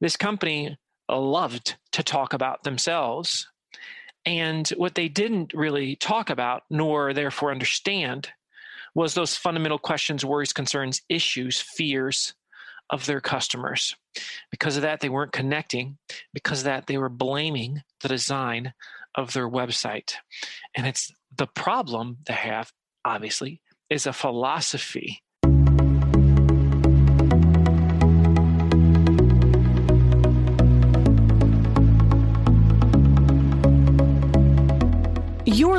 this company loved to talk about themselves. And what they didn't really talk about, nor therefore understand, was those fundamental questions, worries, concerns, issues, fears of their customers. Because of that, they weren't connecting. Because of that, they were blaming the design of their website. And it's the problem they have, obviously, is a philosophy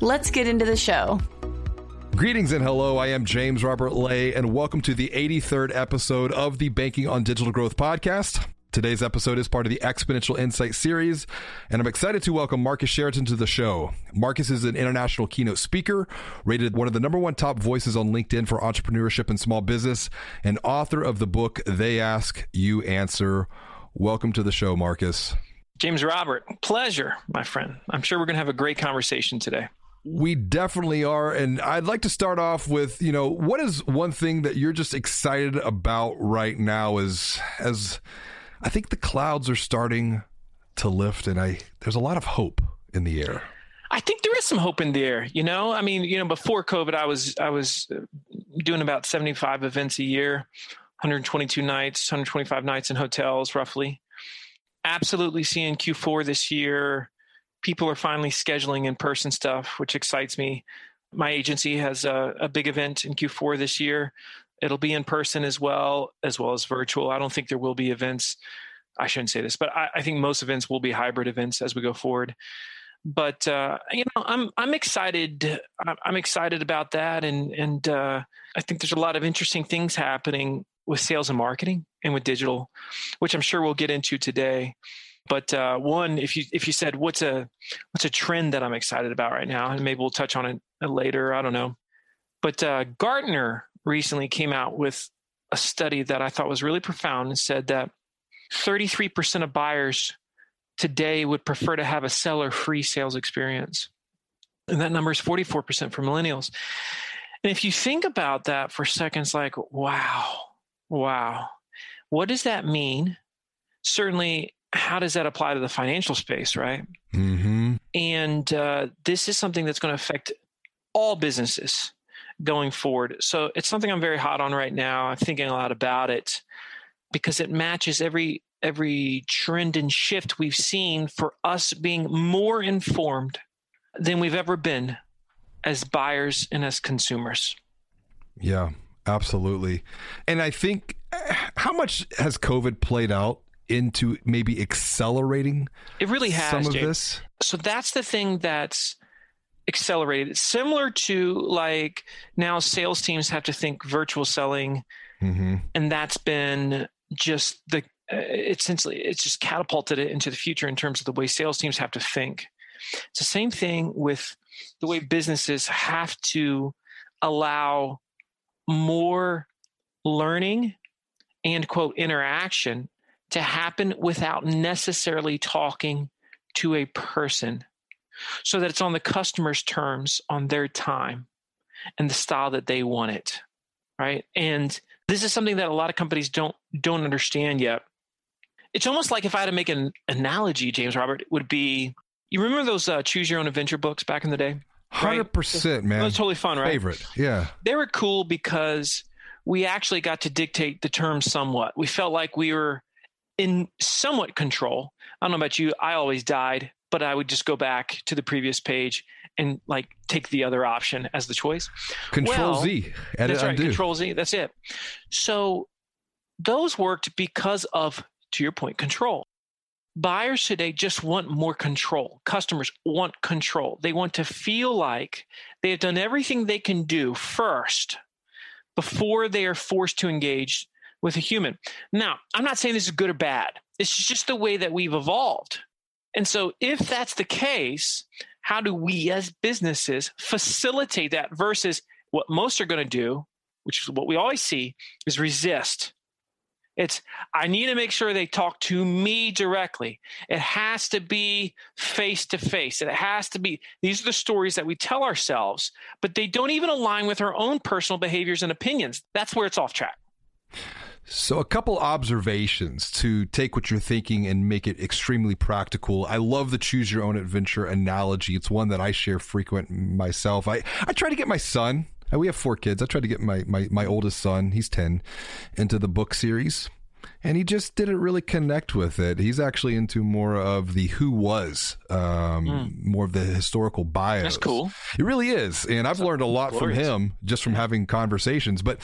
Let's get into the show. Greetings and hello. I am James Robert Lay, and welcome to the 83rd episode of the Banking on Digital Growth podcast. Today's episode is part of the Exponential Insight series, and I'm excited to welcome Marcus Sheridan to the show. Marcus is an international keynote speaker, rated one of the number one top voices on LinkedIn for entrepreneurship and small business, and author of the book They Ask, You Answer. Welcome to the show, Marcus. James Robert, pleasure, my friend. I'm sure we're going to have a great conversation today. We definitely are. And I'd like to start off with, you know, what is one thing that you're just excited about right now as as I think the clouds are starting to lift and I there's a lot of hope in the air. I think there is some hope in the air, you know? I mean, you know, before COVID I was I was uh, doing about 75 events a year, 122 nights, 125 nights in hotels roughly absolutely seeing Q4 this year. People are finally scheduling in person stuff, which excites me. My agency has a, a big event in Q4 this year. It'll be in person as well, as well as virtual. I don't think there will be events. I shouldn't say this, but I, I think most events will be hybrid events as we go forward. But uh, you know, I'm I'm excited. I'm excited about that, and and uh, I think there's a lot of interesting things happening with sales and marketing and with digital, which I'm sure we'll get into today. But uh, one, if you if you said what's a what's a trend that I'm excited about right now, and maybe we'll touch on it later. I don't know. But uh, Gartner recently came out with a study that I thought was really profound and said that 33% of buyers today would prefer to have a seller free sales experience. And that number is 44% for millennials. And if you think about that for seconds, like, wow, Wow. What does that mean? Certainly, how does that apply to the financial space, right? Mm-hmm. And uh, this is something that's going to affect all businesses going forward. So it's something I'm very hot on right now. I'm thinking a lot about it because it matches every every trend and shift we've seen for us being more informed than we've ever been as buyers and as consumers. Yeah, Absolutely. And I think how much has COVID played out into maybe accelerating it really has some of James. this? So that's the thing that's accelerated. Similar to like now sales teams have to think virtual selling mm-hmm. and that's been just the uh, essentially it's just catapulted it into the future in terms of the way sales teams have to think. It's the same thing with the way businesses have to allow more learning and quote interaction to happen without necessarily talking to a person. So that it's on the customer's terms on their time and the style that they want it right? And this is something that a lot of companies don't don't understand yet. It's almost like if i had to make an analogy james robert would be you remember those uh, choose your own adventure books back in the day Hundred percent, man. Was totally fun, right? Favorite, yeah. They were cool because we actually got to dictate the terms somewhat. We felt like we were in somewhat control. I don't know about you. I always died, but I would just go back to the previous page and like take the other option as the choice. Control well, Z. Edit that's right. Undo. Control Z. That's it. So those worked because of, to your point, control buyers today just want more control. Customers want control. They want to feel like they have done everything they can do first before they are forced to engage with a human. Now, I'm not saying this is good or bad. It's just the way that we've evolved. And so, if that's the case, how do we as businesses facilitate that versus what most are going to do, which is what we always see, is resist. It's, I need to make sure they talk to me directly. It has to be face to face. It has to be, these are the stories that we tell ourselves, but they don't even align with our own personal behaviors and opinions. That's where it's off track. So, a couple observations to take what you're thinking and make it extremely practical. I love the choose your own adventure analogy. It's one that I share frequent myself. I, I try to get my son, we have four kids. I tried to get my, my, my oldest son, he's 10, into the book series. And he just didn't really connect with it. He's actually into more of the who was, um, mm. more of the historical bias. That's cool. It really is. And I've That's learned a lot glorious. from him just from having conversations. But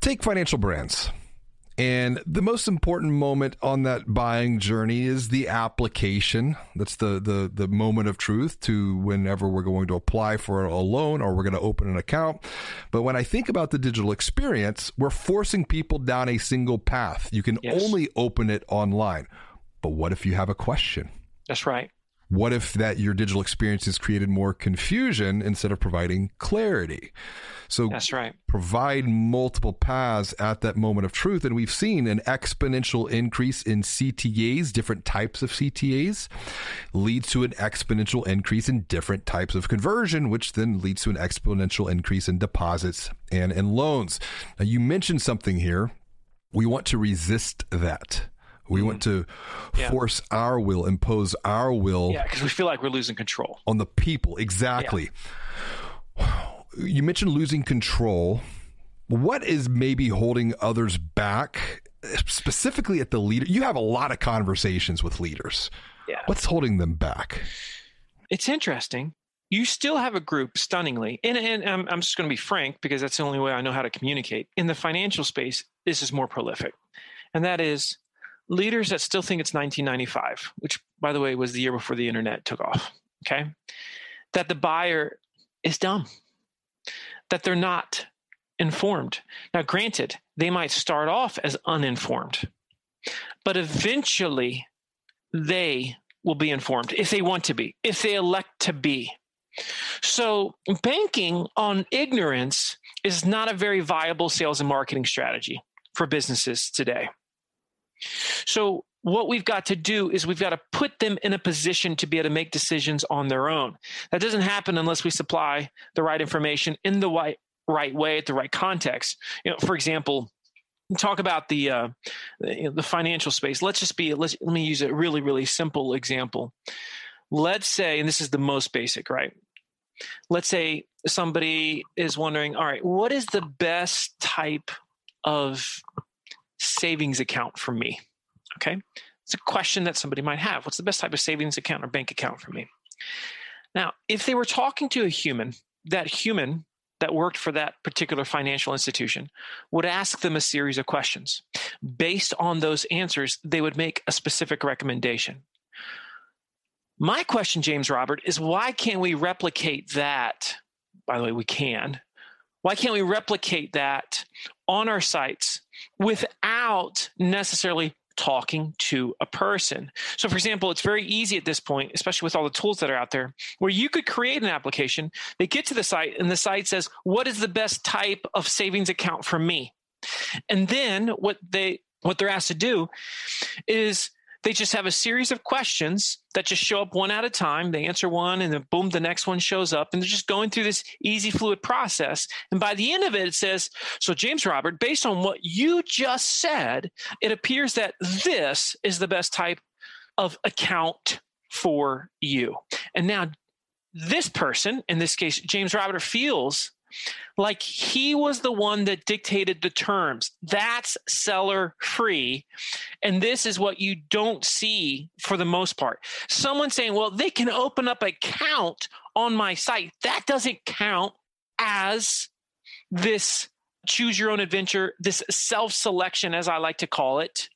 take financial brands. And the most important moment on that buying journey is the application. That's the, the, the moment of truth to whenever we're going to apply for a loan or we're going to open an account. But when I think about the digital experience, we're forcing people down a single path. You can yes. only open it online. But what if you have a question? That's right. What if that your digital experience has created more confusion instead of providing clarity? So that's right. Provide multiple paths at that moment of truth. And we've seen an exponential increase in CTAs, different types of CTAs, leads to an exponential increase in different types of conversion, which then leads to an exponential increase in deposits and in loans. Now you mentioned something here. We want to resist that. We mm-hmm. want to yeah. force our will, impose our will. Yeah, because we feel like we're losing control on the people. Exactly. Yeah. You mentioned losing control. What is maybe holding others back, specifically at the leader? You have a lot of conversations with leaders. Yeah. What's holding them back? It's interesting. You still have a group, stunningly, and, and I'm, I'm just going to be frank because that's the only way I know how to communicate. In the financial space, this is more prolific. And that is leaders that still think it's 1995, which, by the way, was the year before the internet took off, okay, that the buyer is dumb, that they're not informed. Now, granted, they might start off as uninformed, but eventually they will be informed if they want to be, if they elect to be. So, banking on ignorance is not a very viable sales and marketing strategy for businesses today. So, what we've got to do is we've got to put them in a position to be able to make decisions on their own. That doesn't happen unless we supply the right information in the right, right way at the right context. You know, for example, talk about the uh, the financial space. Let's just be let's let me use a really really simple example. Let's say, and this is the most basic, right? Let's say somebody is wondering, all right, what is the best type of savings account for me? Okay. It's a question that somebody might have. What's the best type of savings account or bank account for me? Now, if they were talking to a human, that human that worked for that particular financial institution would ask them a series of questions. Based on those answers, they would make a specific recommendation. My question, James Robert, is why can't we replicate that? By the way, we can. Why can't we replicate that on our sites without necessarily talking to a person. So, for example, it's very easy at this point, especially with all the tools that are out there, where you could create an application. They get to the site, and the site says, What is the best type of savings account for me? And then what they what they're asked to do is they just have a series of questions that just show up one at a time. They answer one and then boom, the next one shows up. And they're just going through this easy, fluid process. And by the end of it, it says, So, James Robert, based on what you just said, it appears that this is the best type of account for you. And now, this person, in this case, James Robert, feels like he was the one that dictated the terms. That's seller free. And this is what you don't see for the most part. Someone saying, well, they can open up account on my site. That doesn't count as this choose your own adventure, this self selection, as I like to call it,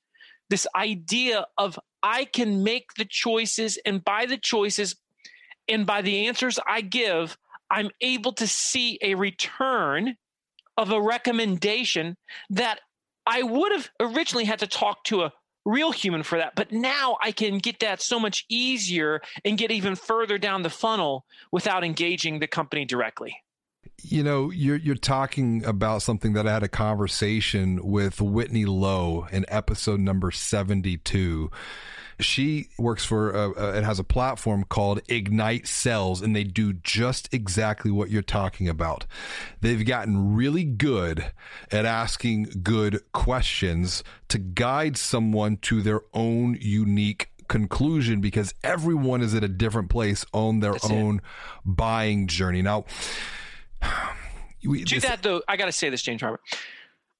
this idea of I can make the choices, and by the choices and by the answers I give, I'm able to see a return of a recommendation that I would have originally had to talk to a real human for that. But now I can get that so much easier and get even further down the funnel without engaging the company directly. You know, you're you're talking about something that I had a conversation with Whitney Lowe in episode number 72 she works for a, a, it has a platform called Ignite Sales, and they do just exactly what you're talking about. They've gotten really good at asking good questions to guide someone to their own unique conclusion because everyone is at a different place on their That's own it. buying journey. Now, we, to this, that though, I got to say this, James Robert.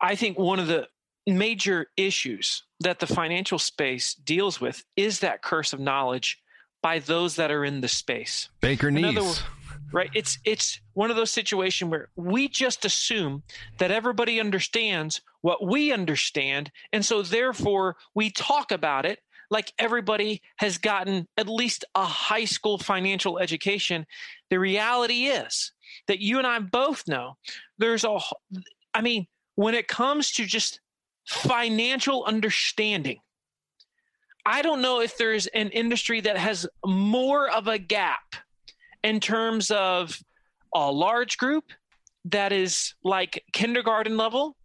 I think one of the major issues that the financial space deals with is that curse of knowledge by those that are in the space. Baker knees. right. It's it's one of those situations where we just assume that everybody understands what we understand, and so therefore we talk about it like everybody has gotten at least a high school financial education. The reality is that you and I both know there's a I mean, when it comes to just financial understanding. I don't know if there's an industry that has more of a gap in terms of a large group that is like kindergarten level,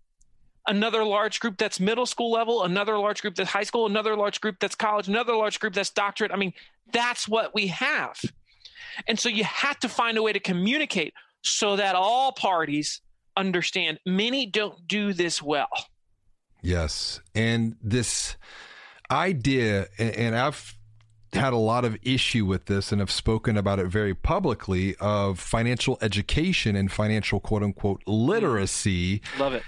another large group that's middle school level, another large group that's high school, another large group that's college, another large group that's doctorate. I mean, that's what we have. And so you have to find a way to communicate so that all parties understand. Many don't do this well. Yes. And this idea, and I've had a lot of issue with this and have spoken about it very publicly of financial education and financial quote unquote literacy. Love it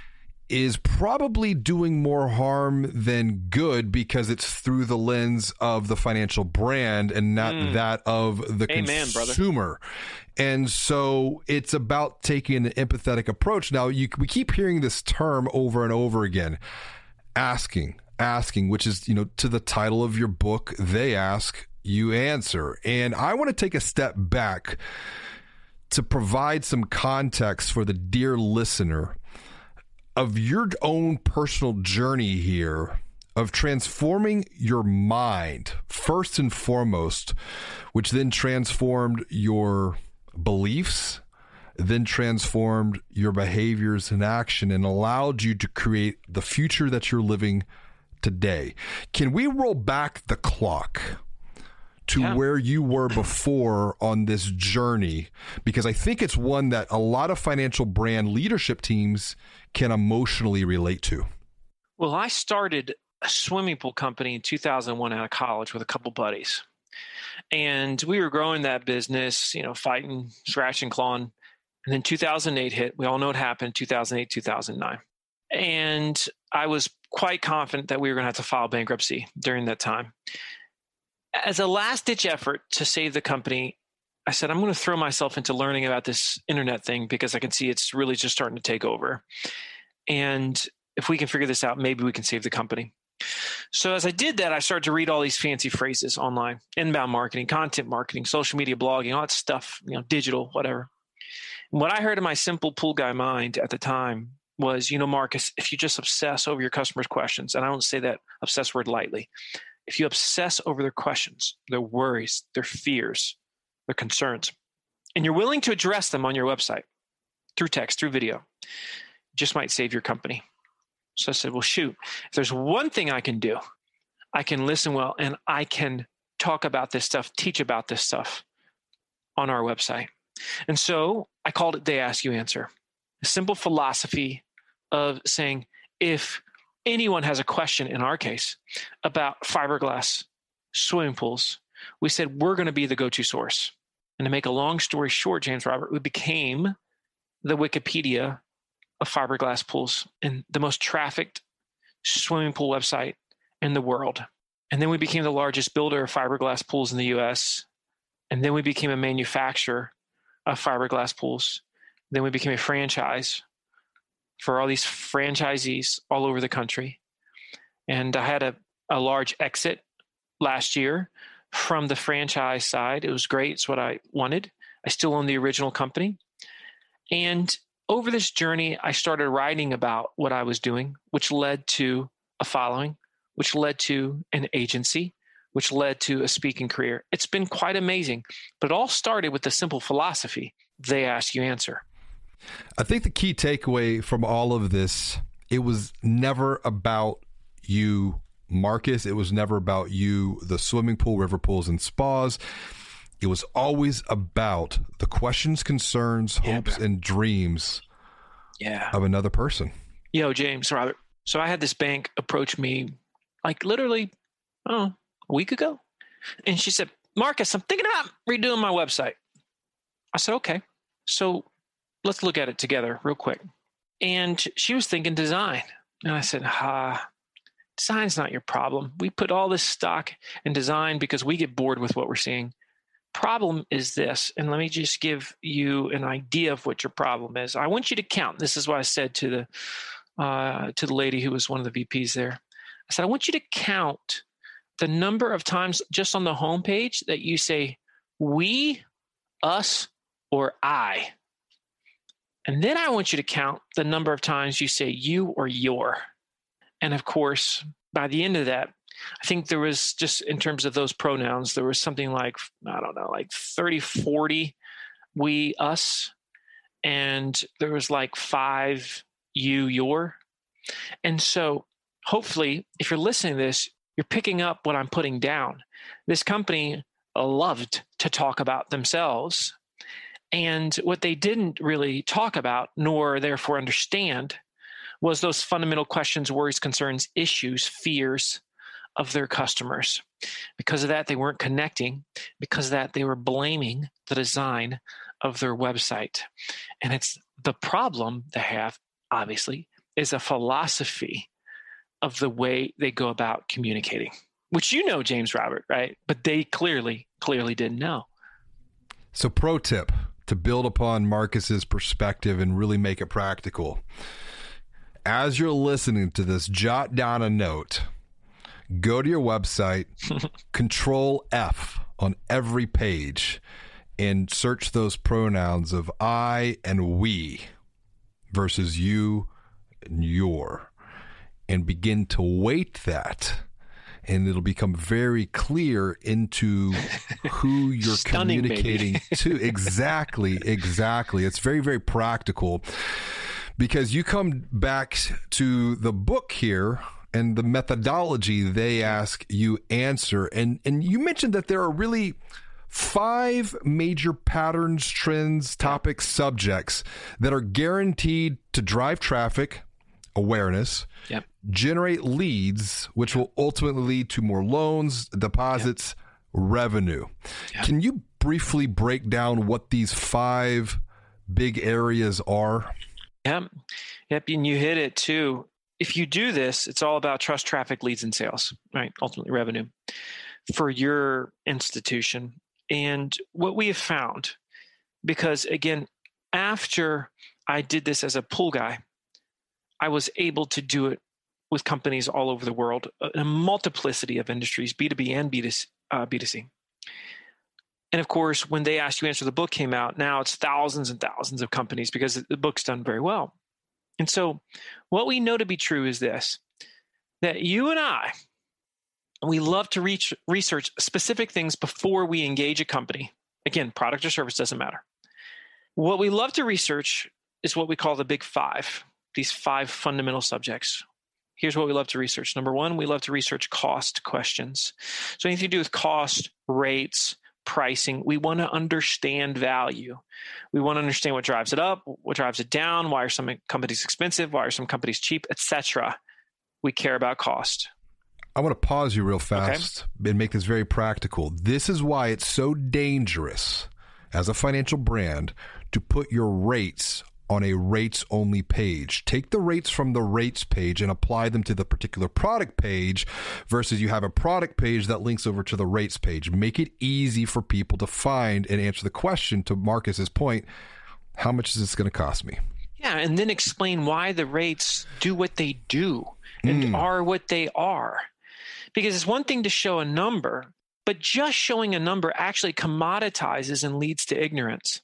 is probably doing more harm than good because it's through the lens of the financial brand and not mm. that of the Amen, consumer. Brother. And so it's about taking an empathetic approach. Now, you, we keep hearing this term over and over again asking, asking, which is, you know, to the title of your book, They Ask, You Answer. And I want to take a step back to provide some context for the dear listener of your own personal journey here of transforming your mind first and foremost, which then transformed your beliefs, then transformed your behaviors and action and allowed you to create the future that you're living today. Can we roll back the clock? to yeah. where you were before on this journey because I think it's one that a lot of financial brand leadership teams can emotionally relate to. Well, I started a swimming pool company in 2001 out of college with a couple buddies. And we were growing that business, you know, fighting, scratching, clawing. And then 2008 hit. We all know what happened 2008, 2009. And I was quite confident that we were going to have to file bankruptcy during that time as a last ditch effort to save the company, I said, I'm going to throw myself into learning about this internet thing because I can see it's really just starting to take over. And if we can figure this out, maybe we can save the company. So as I did that, I started to read all these fancy phrases online, inbound marketing, content marketing, social media blogging, all that stuff, you know, digital, whatever. And what I heard in my simple pool guy mind at the time was, you know, Marcus, if you just obsess over your customers' questions, and I don't say that obsess word lightly, if you obsess over their questions, their worries, their fears, their concerns, and you're willing to address them on your website through text, through video, just might save your company. So I said, well, shoot, if there's one thing I can do, I can listen well and I can talk about this stuff, teach about this stuff on our website. And so I called it They Ask You Answer. A simple philosophy of saying, if anyone has a question, in our case, about fiberglass swimming pools, we said we're going to be the go to source. And to make a long story short, James Robert, we became the Wikipedia of fiberglass pools and the most trafficked swimming pool website in the world. And then we became the largest builder of fiberglass pools in the US. And then we became a manufacturer of fiberglass pools. Then we became a franchise for all these franchisees all over the country. And I had a, a large exit last year from the franchise side. It was great. It's what I wanted. I still own the original company. And over this journey, I started writing about what I was doing, which led to a following, which led to an agency, which led to a speaking career. It's been quite amazing, but it all started with the simple philosophy they ask, you answer. I think the key takeaway from all of this, it was never about you, Marcus. It was never about you, the swimming pool, river pools, and spas. It was always about the questions, concerns, Yeah, hopes, bro. and dreams Yeah. of another person. Yo, James, Robert. So I had this bank approach me like literally, oh, a week ago. And she said, Marcus, I'm thinking about redoing my website. I said, okay. So let's look at it together real quick. And she was thinking design. And I said, ah, design's not your problem. We put all this stock in design because we get bored with what we're seeing. Problem is this, and let me just give you an idea of what your problem is. I want you to count. This is what I said to the uh, to the lady who was one of the VPs there. I said, I want you to count the number of times just on the homepage that you say we, us, or I. And then I want you to count the number of times you say you or your. And of course, by the end of that, I think there was just in terms of those pronouns, there was something like, I don't know, like 30, 40 we, us. And there was like five you, your. And so hopefully, if you're listening to this, you're picking up what I'm putting down. This company loved to talk about themselves. And what they didn't really talk about, nor therefore understand, was those fundamental questions, worries, concerns, issues, fears of their customers. Because of that, they weren't connecting. Because of that, they were blaming the design of their website. And it's the problem they have, obviously, is a philosophy of the way they go about communicating, which you know, James Robert, right? But they clearly, clearly didn't know. So, pro tip to build upon Marcus's perspective and really make it practical. As you're listening to this, jot down a note. Go to your website, control F on every page, and search those pronouns of I and we versus you and your, and begin to weight that. And it'll become very clear into who you're Stunning, communicating to. Exactly, exactly. It's very, very practical because you come back to the book here and the methodology they ask you answer and and you mentioned that there are really five major patterns trends topics subjects that are guaranteed to drive traffic awareness Yep. generate leads which will ultimately lead to more loans deposits revenue Yep. can you briefly break down what these five big areas are Yep. Yep. And you hit it too. If you do this, it's all about trust, traffic, leads, and sales, right? Ultimately, revenue for your institution. And what we have found, because again, after I did this as a pool guy, I was able to do it with companies all over the world, a multiplicity of industries, B2B and B2C. Uh, B2C. And of course, when they asked you answer the book came out, now it's thousands and thousands of companies because the book's done very well. And so, what we know to be true is this that you and I, we love to reach, research specific things before we engage a company. Again, product or service doesn't matter. What we love to research is what we call the big five, these five fundamental subjects. Here's what we love to research. Number one, we love to research cost questions. So, anything to do with cost, rates, pricing. We want to understand value. We want to understand what drives it up, what drives it down, why are some companies expensive, why are some companies cheap, etc. We care about cost. I want to pause you real fast and make this very practical. This is why it's so dangerous as a financial brand to put your rates on a rates only page. Take the rates from the rates page and apply them to the particular product page versus you have a product page that links over to the rates page. Make it easy for people to find and answer the question to Marcus's point, how much is this going to cost me? Yeah, and then explain why the rates do what they do and Mm. are what they are. Because it's one thing to show a number, but just showing a number actually commoditizes and leads to ignorance.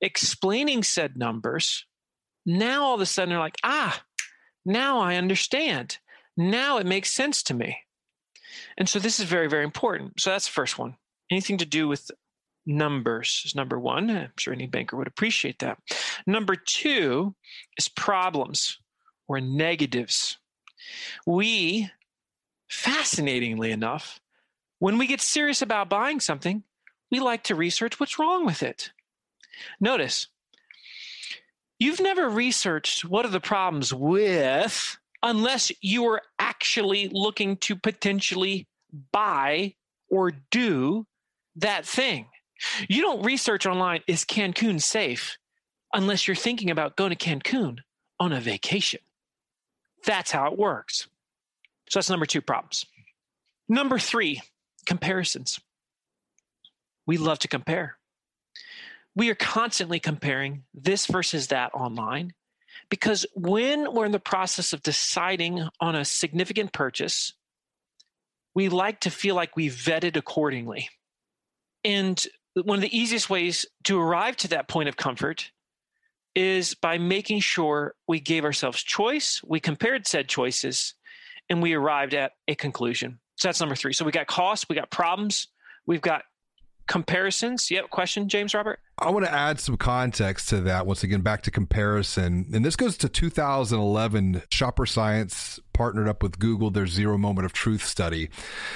Explaining said numbers Now all of a sudden they're like, ah, now I understand. Now it makes sense to me. And so this is very, very important. So that's the first one. Anything to do with numbers is number one. I'm sure any banker would appreciate that. Number two is problems or negatives. We, fascinatingly enough, when we get serious about buying something, we like to research what's wrong with it. Notice, you've never researched what are the problems with unless you are actually looking to potentially buy or do that thing. You don't research online, is Cancun safe? Unless you're thinking about going to Cancun on a vacation. That's how it works. So that's number two problems. Number three, comparisons. We love to compare. We are constantly comparing this versus that online because when we're in the process of deciding on a significant purchase, we like to feel like we vetted accordingly. And one of the easiest ways to arrive to that point of comfort is by making sure we gave ourselves choice, we compared said choices, and we arrived at a conclusion. So that's number three. So we got costs, we got problems, we've got comparisons. Yep. Question, James Robert? I want to add some context to that. Once again, back to comparison. And this goes to 2011. Shopper Science partnered up with Google, their zero moment of truth study,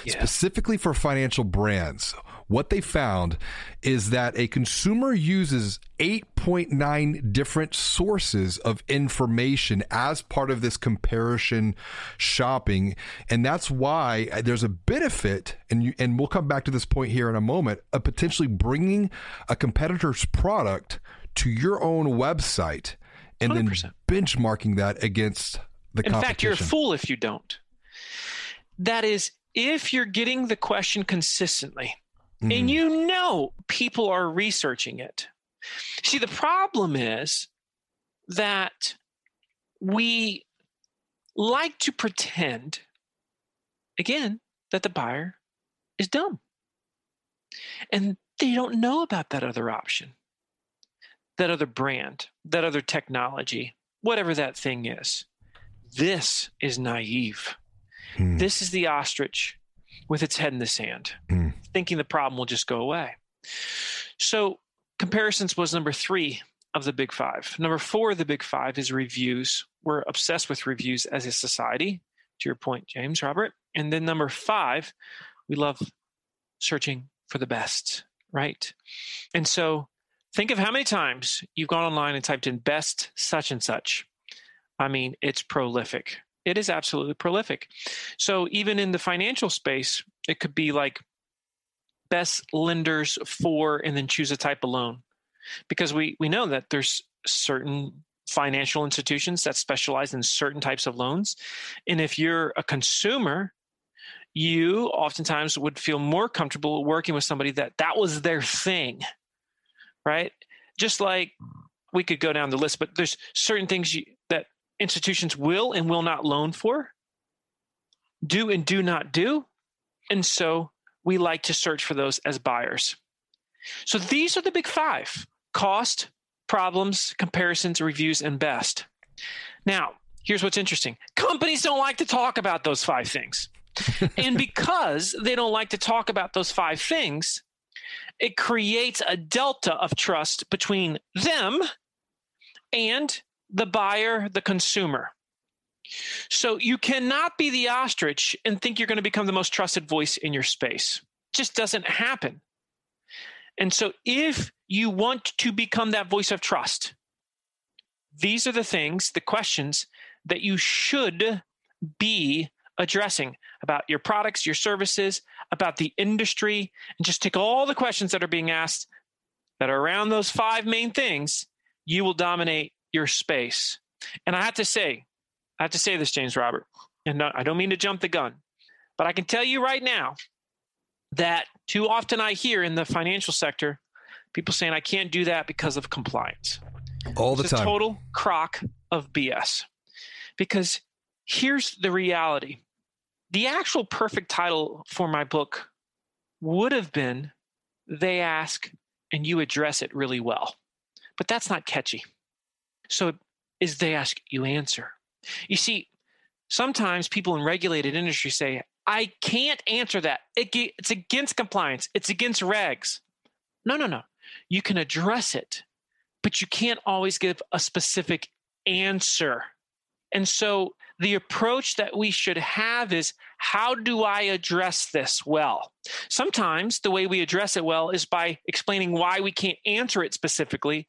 yeah. specifically for financial brands what they found is that a consumer uses 8.9 different sources of information as part of this comparison shopping. And that's why there's a benefit, and, you, and we'll come back to this point here in a moment, of potentially bringing a competitor's product to your own website and 100%. then benchmarking that against the in fact, you're a fool if you don't. That is, if you're getting the question consistently, Mm-hmm. And you know people are researching it. See, the problem is that we like to pretend, again, that the buyer is dumb. And they don't know about that other option, that other brand, that other technology, whatever that thing is. This is naive. Hmm. This is the ostrich with its head in the sand, mm. thinking the problem will just go away. So, comparisons was number three of the big five. Number four of the big five is reviews. We're obsessed with reviews as a society, to your point, James, Robert. And then number five, we love searching for the best, right? And so, think of how many times you've gone online and typed in best such and such. I mean, it's prolific it is absolutely prolific. So even in the financial space, it could be like best lenders for and then choose a type of loan. Because we we know that there's certain financial institutions that specialize in certain types of loans. And if you're a consumer, you oftentimes would feel more comfortable working with somebody that that was their thing. Right? Just like we could go down the list, but there's certain things you, institutions will and will not loan for, do and do not do. And so we like to search for those as buyers. So these are the big five cost, problems, comparisons, reviews, and best. Now, here's what's interesting companies don't like to talk about those five things. and because they don't like to talk about those five things, it creates a delta of trust between them and the buyer, the consumer. So you cannot be the ostrich and think you're going to become the most trusted voice in your space. It just doesn't happen. And so if you want to become that voice of trust, these are the things, the questions that you should be addressing about your products, your services, about the industry, and just take all the questions that are being asked that are around those five main things. You will dominate your space. And I have to say, I have to say this, James Robert, and I don't mean to jump the gun, but I can tell you right now that too often I hear in the financial sector people saying I can't do that because of compliance. All the it's time. A total crock of BS. Because here's the reality. The actual perfect title for my book would have been They Ask and You Address It Really Well. But that's not catchy. So is they ask, you answer. You see, sometimes people in regulated industry say, I can't answer that. it's against compliance, it's against regs. No, no, no. You can address it, but you can't always give a specific answer. And so the approach that we should have is how do I address this well? Sometimes the way we address it well is by explaining why we can't answer it specifically,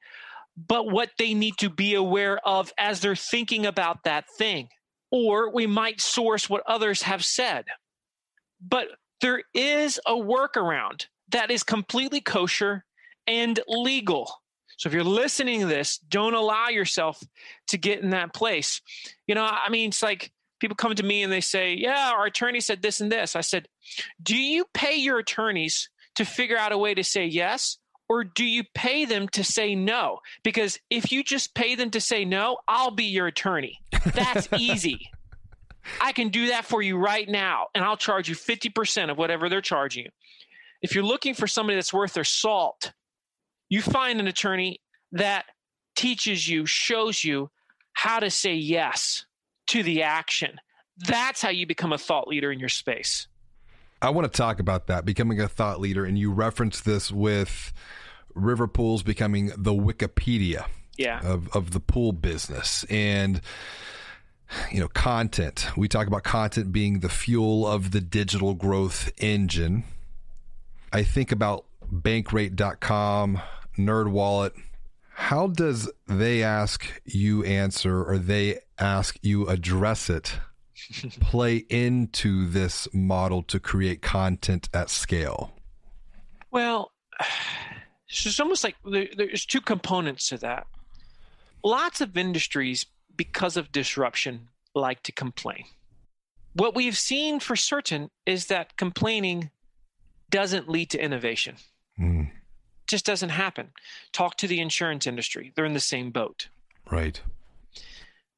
but what they need to be aware of as they're thinking about that thing. Or we might source what others have said. But there is a workaround that is completely kosher and legal. So if you're listening to this, don't allow yourself to get in that place. You know, I mean, it's like people come to me and they say, Yeah, our attorney said this and this. I said, Do you pay your attorneys to figure out a way to say yes? Or do you pay them to say no? Because if you just pay them to say no, I'll be your attorney. That's easy. I can do that for you right now, and I'll charge you 50% of whatever they're charging you. If you're looking for somebody that's worth their salt, you find an attorney that teaches you, shows you how to say yes to the action. That's how you become a thought leader in your space. I want to talk about that, becoming a thought leader. And you reference this with river pools becoming the Wikipedia yeah. of, of the pool business. And you know, content. We talk about content being the fuel of the digital growth engine. I think about bankrate.com, NerdWallet, how does they ask you answer or they ask you address it play into this model to create content at scale? Well, it's almost like there's two components to that. Lots of industries, because of disruption, like to complain. What we've seen for certain is that complaining doesn't lead to innovation. Mm just doesn't happen. Talk to the insurance industry, they're in the same boat. Right.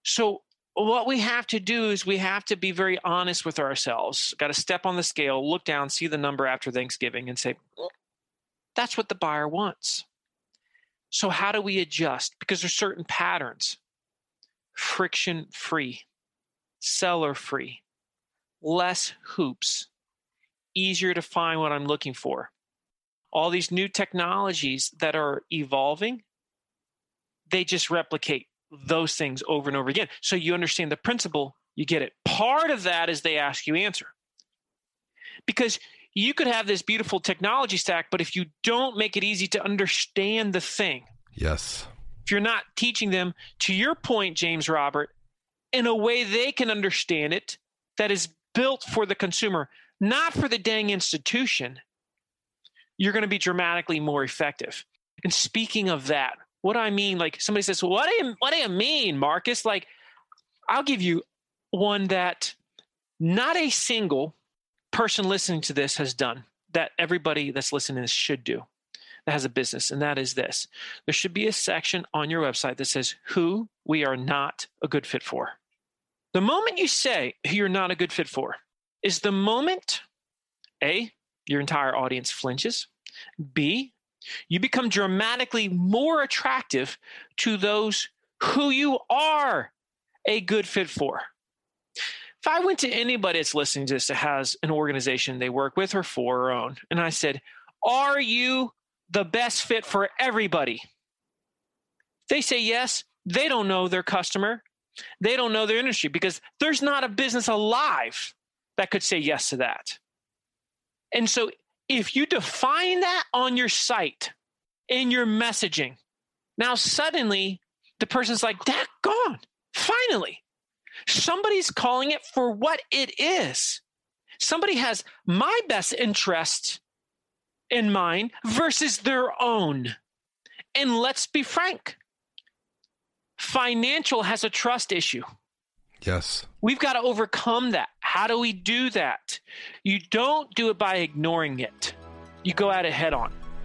So, what we have to do is we have to be very honest with ourselves. Got to step on the scale, look down, see the number after Thanksgiving, and say, that's what the buyer wants. So, how do we adjust? Because there's certain patterns friction free, seller free, less hoops, easier to find what I'm looking for all these new technologies that are evolving, they just replicate those things over and over again. So you understand the principle, you get it. Part of that is they ask you answer. Because you could have this beautiful technology stack, but if you don't make it easy to understand the thing, yes. If you're not teaching them, to your point, James Robert, in a way they can understand it that is built for the consumer, not for the dang institution, you're going to be dramatically more effective. And speaking of that, what I mean, like somebody says, well, what do you what do you mean, Marcus? Like, I'll give you one that not a single person listening to this has done that everybody that's listening should do that has a business, and that is this. There should be a section on your website that says who we are not a good fit for. The moment you say who you're not a good fit for is the moment A, your entire audience flinches. B, you become dramatically more attractive to those who you are a good fit for. If I went to anybody that's listening to this that has an organization they work with or for or own, and I said, Are you the best fit for everybody? They say yes. They don't know their customer. They don't know their industry because there's not a business alive that could say yes to that. And so if you define that on your site in your messaging, now suddenly the person's like, that gone. Finally, somebody's calling it for what it is. Somebody has my best interest in mind versus their own. And let's be frank financial has a trust issue. Yes. We've got to overcome that. How do we do that? You don't do it by ignoring it, you go at it head on.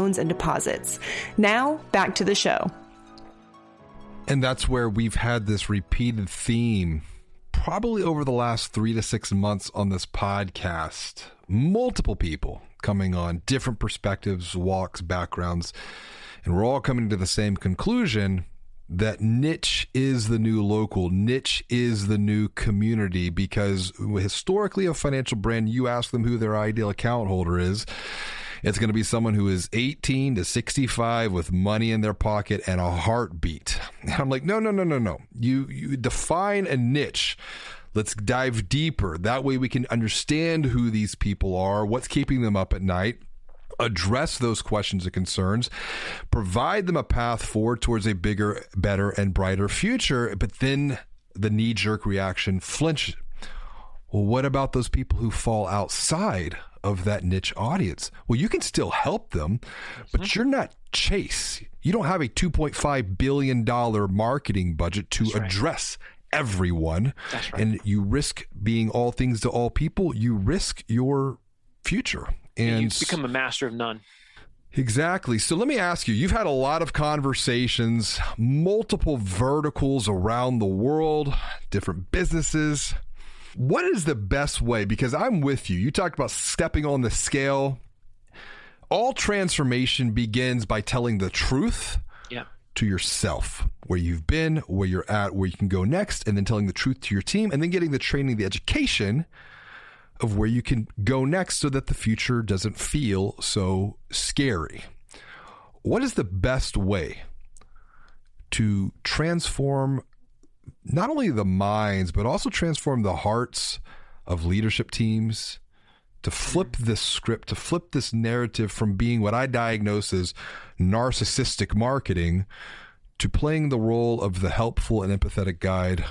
loans and deposits. Now, back to the show. And that's where we've had this repeated theme probably over the last three to six months on this podcast. Multiple people coming on, different perspectives, walks, backgrounds, and we're all coming to the same conclusion that niche is the new local, niche is the new community because historically, a financial brand, you ask them who their ideal account holder is. It's going to be someone who is 18 to 65 with money in their pocket and a heartbeat. And I'm like, no, no, no, no, no. You, you define a niche. Let's dive deeper. That way we can understand who these people are, what's keeping them up at night, address those questions and concerns, provide them a path forward towards a bigger, better, and brighter future. But then the knee jerk reaction flinch. Well, what about those people who fall outside of that niche audience? Well, you can still help them, but mm-hmm. you're not Chase. You don't have a $2.5 billion marketing budget to That's address right. everyone. Right. And you risk being all things to all people. You risk your future and you become a master of none. Exactly. So let me ask you you've had a lot of conversations, multiple verticals around the world, different businesses. What is the best way? Because I'm with you. You talked about stepping on the scale. All transformation begins by telling the truth yeah. to yourself, where you've been, where you're at, where you can go next, and then telling the truth to your team, and then getting the training, the education of where you can go next so that the future doesn't feel so scary. What is the best way to transform not only the minds, but also transform the hearts of leadership teams? To flip mm. this script, to flip this narrative from being what I diagnose as narcissistic marketing to playing the role of the helpful and empathetic guide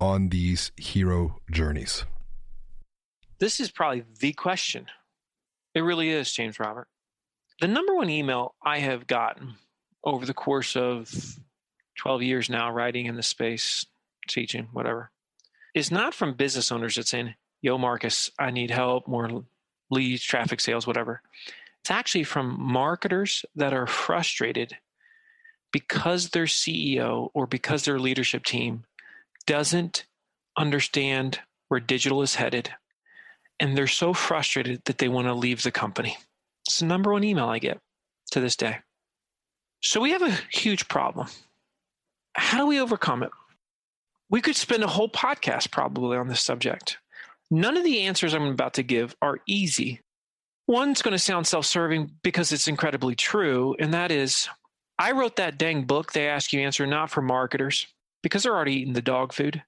on these hero journeys? This is probably the question. It really is, James Robert. The number one email I have gotten over the course of 12 years now, writing in the space, teaching, whatever, It's not from business owners that saying, Yo, Marcus, I need help, more leads, traffic sales, whatever. It's actually from marketers that are frustrated because their CEO or because their leadership team doesn't understand where digital is headed and they're so frustrated that they want to leave the company. It's the number one email I get to this day. So we have a huge problem. How do we overcome it? We could spend a whole podcast probably on this subject. None of the answers I'm about to give are easy. One's going to sound self serving because it's incredibly true, and that is I wrote that dang book they ask you answer not for marketers because they're already eating the dog food.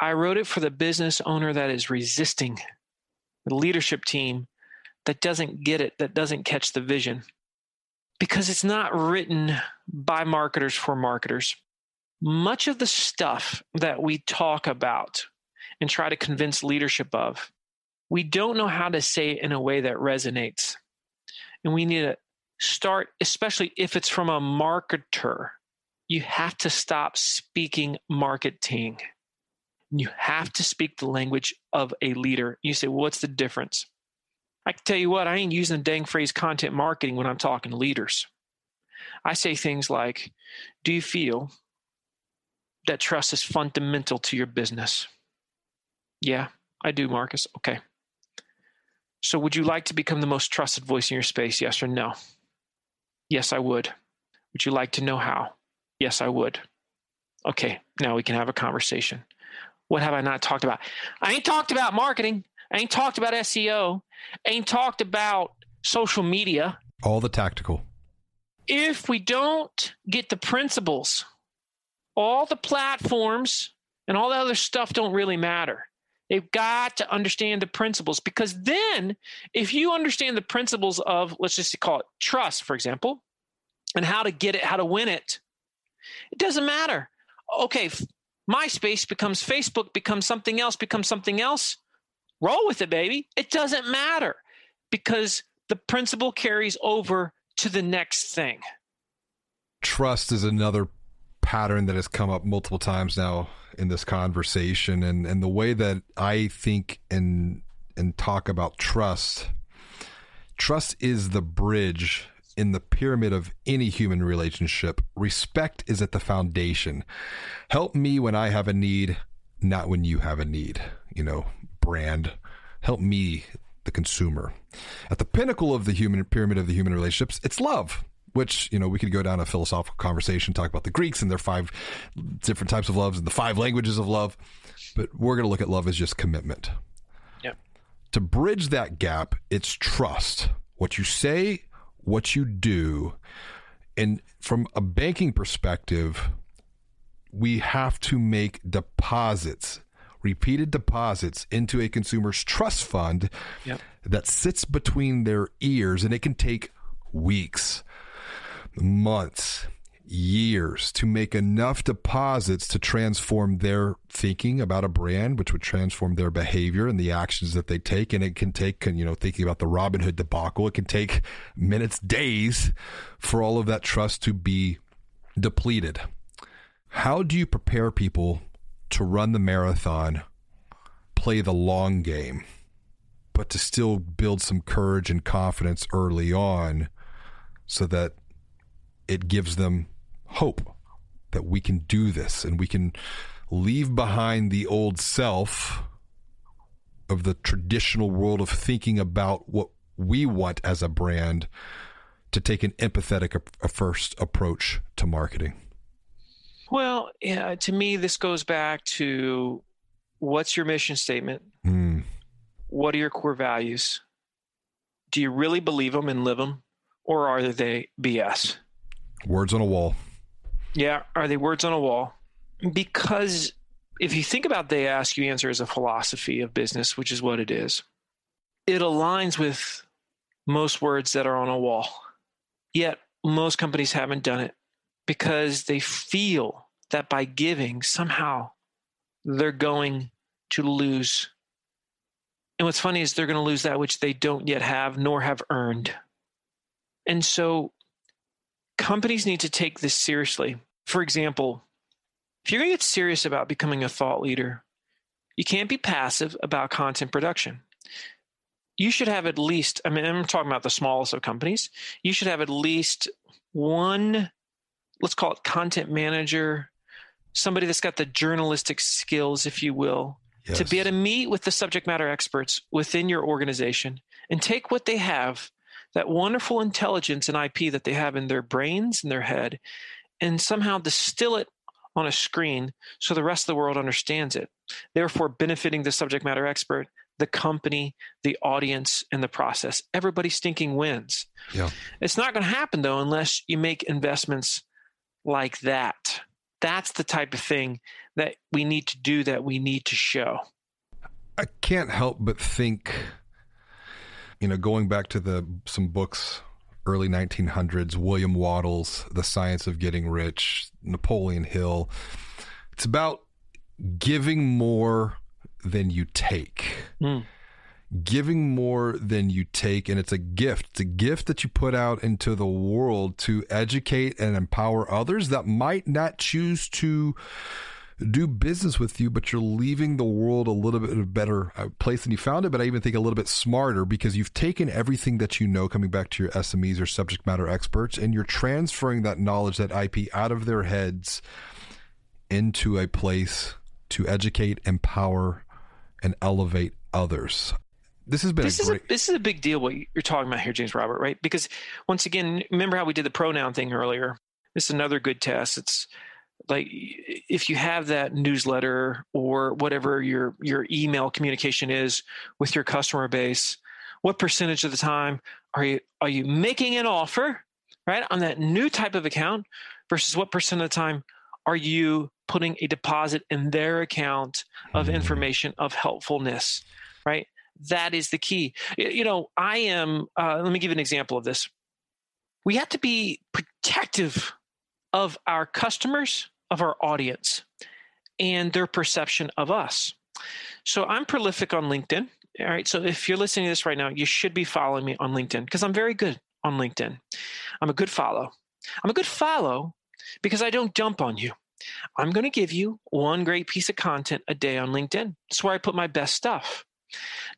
I wrote it for the business owner that is resisting the leadership team that doesn't get it, that doesn't catch the vision. Because it's not written by marketers for marketers. Much of the stuff that we talk about and try to convince leadership of, we don't know how to say it in a way that resonates. And we need to start, especially if it's from a marketer, you have to stop speaking marketing. You have to speak the language of a leader. You say, well, what's the difference? I can tell you what, I ain't using the dang phrase content marketing when I'm talking to leaders. I say things like, do you feel that trust is fundamental to your business? Yeah, I do, Marcus. Okay. So, would you like to become the most trusted voice in your space? Yes or no? Yes, I would. Would you like to know how? Yes, I would. Okay, now we can have a conversation. What have I not talked about? I ain't talked about marketing. I ain't talked about SEO. I ain't talked about social media. All the tactical. If we don't get the principles, all the platforms and all the other stuff don't really matter. They've got to understand the principles because then, if you understand the principles of, let's just call it trust, for example, and how to get it, how to win it, it doesn't matter. Okay, MySpace becomes Facebook, becomes something else, becomes something else. Roll with it, baby. It doesn't matter because the principle carries over to the next thing. Trust is another pattern that has come up multiple times now in this conversation and and the way that I think and and talk about trust trust is the bridge in the pyramid of any human relationship. Respect is at the foundation. Help me when I have a need not when you have a need you know brand. Help me the consumer. At the pinnacle of the human pyramid of the human relationships it's love which you know we could go down a philosophical conversation talk about the greeks and their five different types of loves and the five languages of love but we're going to look at love as just commitment yep. to bridge that gap it's trust what you say what you do and from a banking perspective we have to make deposits repeated deposits into a consumer's trust fund yep. that sits between their ears and it can take weeks months, years to make enough deposits to transform their thinking about a brand, which would transform their behavior and the actions that they take. And it can take, you know, thinking about the Robinhood debacle, it can take minutes, days for all of that trust to be depleted. How do you prepare people to run the marathon, play the long game, but to still build some courage and confidence early on so that it gives them hope that we can do this and we can leave behind the old self of the traditional world of thinking about what we want as a brand to take an empathetic a, first approach to marketing? Well, yeah, to me, this goes back to what's your mission statement? Mm. What are your core values? Do you really believe them and live them, or are they BS? Words on a wall. Yeah, are they words on a wall? Because if you think about they ask you answer as a philosophy of business, which is what it is, it aligns with most words that are on a wall. Yet most companies haven't done it because they feel that by giving, somehow they're going to lose. And what's funny is they're going to lose that which they don't yet have nor have earned. And so companies need to take this seriously. For example, if you're going to get serious about becoming a thought leader, you can't be passive about content production. You should have at least, I mean, I'm talking about the smallest of companies, you should have at least one, let's call it content manager, somebody that's got the journalistic skills, if you will, yes. to be able to meet with the subject matter experts within your organization and take what they have that wonderful intelligence and IP that they have in their brains and their head and somehow distill it on a screen so the rest of the world understands it, therefore benefiting the subject matter expert, the company, the audience, and the process. Everybody stinking wins. Yeah. It's not going to happen though unless you make investments like that. That's the type of thing that we need to do that we need to show. I can't help but think you know, going back to the some books early 1900s, William Wattles, The Science of Getting Rich, Napoleon Hill. It's about giving more than you take. Mm. Giving more than you take, and it's a gift. It's a gift that you put out into the world to educate and empower others that might not choose to do business with you, but you're leaving the world a little bit of a better uh, place than you found it. But I even think a little bit smarter because you've taken everything that you know, coming back to your SMEs or subject matter experts, and you're transferring that knowledge, that IP out of their heads into a place to educate, empower, and elevate others. This has been this is great. A, this is a big deal what you're talking about here, James Robert, right? Because once again, remember how we did the pronoun thing earlier This is another good test. It's like if you have that newsletter or whatever your your email communication is with your customer base, what percentage of the time are you are you making an offer, right, on that new type of account versus what percent of the time are you putting a deposit in their account of mm-hmm. information of helpfulness, right? That is the key. You know, I am, uh, let me give you an example of this. We have to be protective of our customers, of our audience, and their perception of us. So I'm prolific on LinkedIn. All right. So if you're listening to this right now, you should be following me on LinkedIn because I'm very good on LinkedIn. I'm a good follow. I'm a good follow because I don't dump on you. I'm going to give you one great piece of content a day on LinkedIn. It's where I put my best stuff.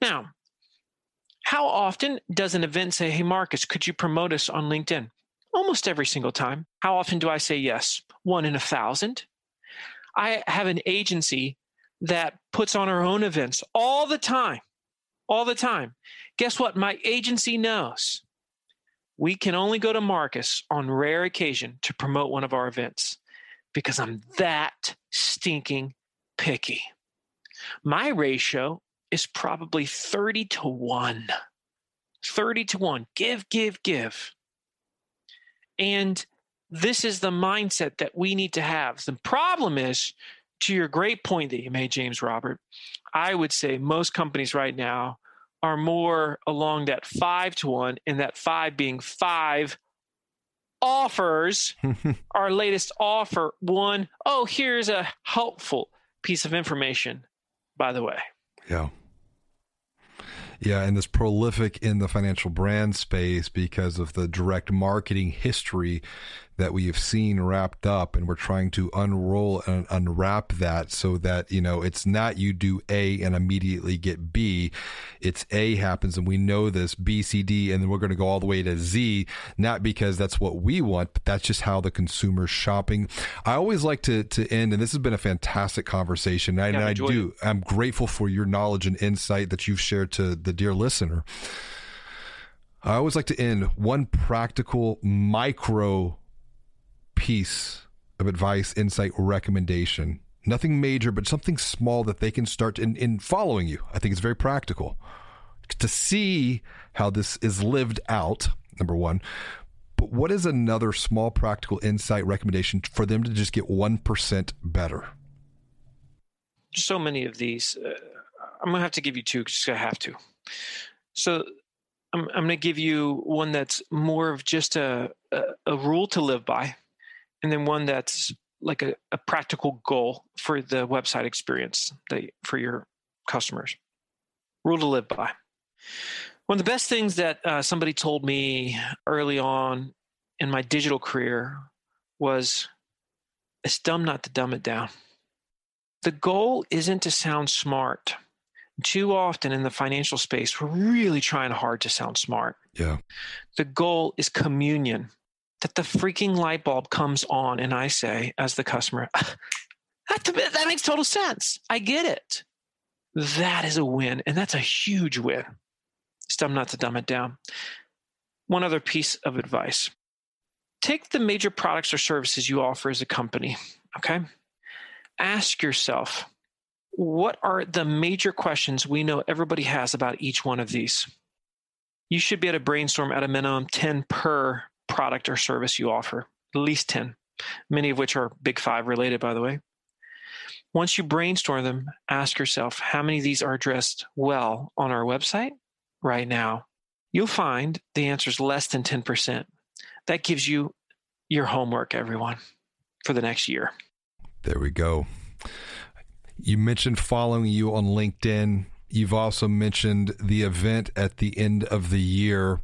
Now, how often does an event say, Hey, Marcus, could you promote us on LinkedIn? Almost every single time. How often do I say yes? One in a thousand. I have an agency that puts on our own events all the time. All the time. Guess what? My agency knows we can only go to Marcus on rare occasion to promote one of our events because I'm that stinking picky. My ratio is probably 30 to 1. 30 to 1. Give, give, give. And this is the mindset that we need to have. The problem is, to your great point that you made, James Robert, I would say most companies right now are more along that five to one, and that five being five offers. our latest offer one, oh, here's a helpful piece of information, by the way. Yeah. Yeah, and this prolific in the financial brand space because of the direct marketing history that we have seen wrapped up and we're trying to unroll and unwrap that so that you know it's not you do a and immediately get b. It's a happens and we know this b c d and then we're going to go all the way to z not because that's what we want but that's just how the consumer's shopping. I always like to to end and this has been a fantastic conversation and, yeah, I, and I do. it. i'm grateful for your knowledge and insight that you've shared to the dear listener. I always like to end one practical micro piece of advice, insight, or recommendation. Nothing major, but something small that they can start in, in following you. I think it's very practical to see how this is lived out. Number one. But what is another small practical insight recommendation for them to just get 1% better? So many of these. Uh, I'm going to have to give you two because I have to. So I'm, I'm going to give you one that's more of just a, a, a rule to live by and then one that's like a, a practical goal for the website experience that, for your customers. Rule to live by. One of the best things that uh, somebody told me early on in my digital career was it's dumb not to dumb it down. The goal isn't to sound smart. Too often in the financial space, we're really trying hard to sound smart. Yeah. The goal is communion that the freaking light bulb comes on and I say, as the customer, that, that makes total sense. I get it. That is a win. And that's a huge win. Stum not to dumb it down. One other piece of advice take the major products or services you offer as a company. Okay. Ask yourself, what are the major questions we know everybody has about each one of these? You should be able to brainstorm at a minimum 10 per product or service you offer, at least 10, many of which are big five related, by the way. Once you brainstorm them, ask yourself how many of these are addressed well on our website right now. You'll find the answer is less than 10%. That gives you your homework, everyone, for the next year. There we go. You mentioned following you on LinkedIn. You've also mentioned the event at the end of the year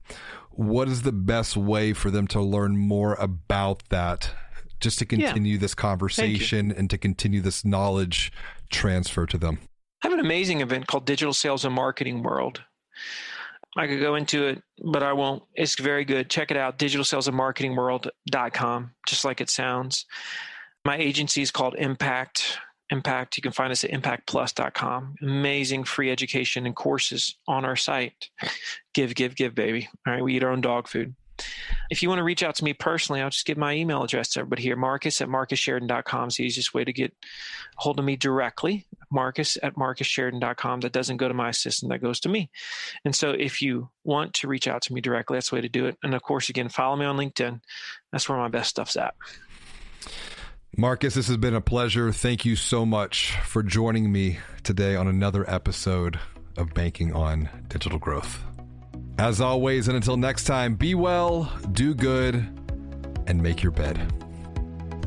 what is the best way for them to learn more about that? Just to continue yeah. this conversation and to continue this knowledge transfer to them. I have an amazing event called digital sales and marketing world. I could go into it but i won't. It's very good. Check it out digital sales and marketing world.com just like it sounds. My agency is called impact Impact. You can find us at impactplus.com. Amazing free education and courses on our site. Give, give, give, baby. All right. We eat our own dog food. If you want to reach out to me personally, I'll just give my email address to everybody here. Marcus at marcussheridan.com is the easiest way to get hold of me directly. Marcus at marcussheridan.com. That doesn't go to my assistant, that goes to me. And so if you want to reach out to me directly, that's the way to do it. And of course, again, follow me on LinkedIn. That's where my best stuff's at. Marcus, this has been a pleasure. Thank you so much for joining me today on another episode of Banking on Digital Growth. As always, and until next time, be well, do good, and make your bed.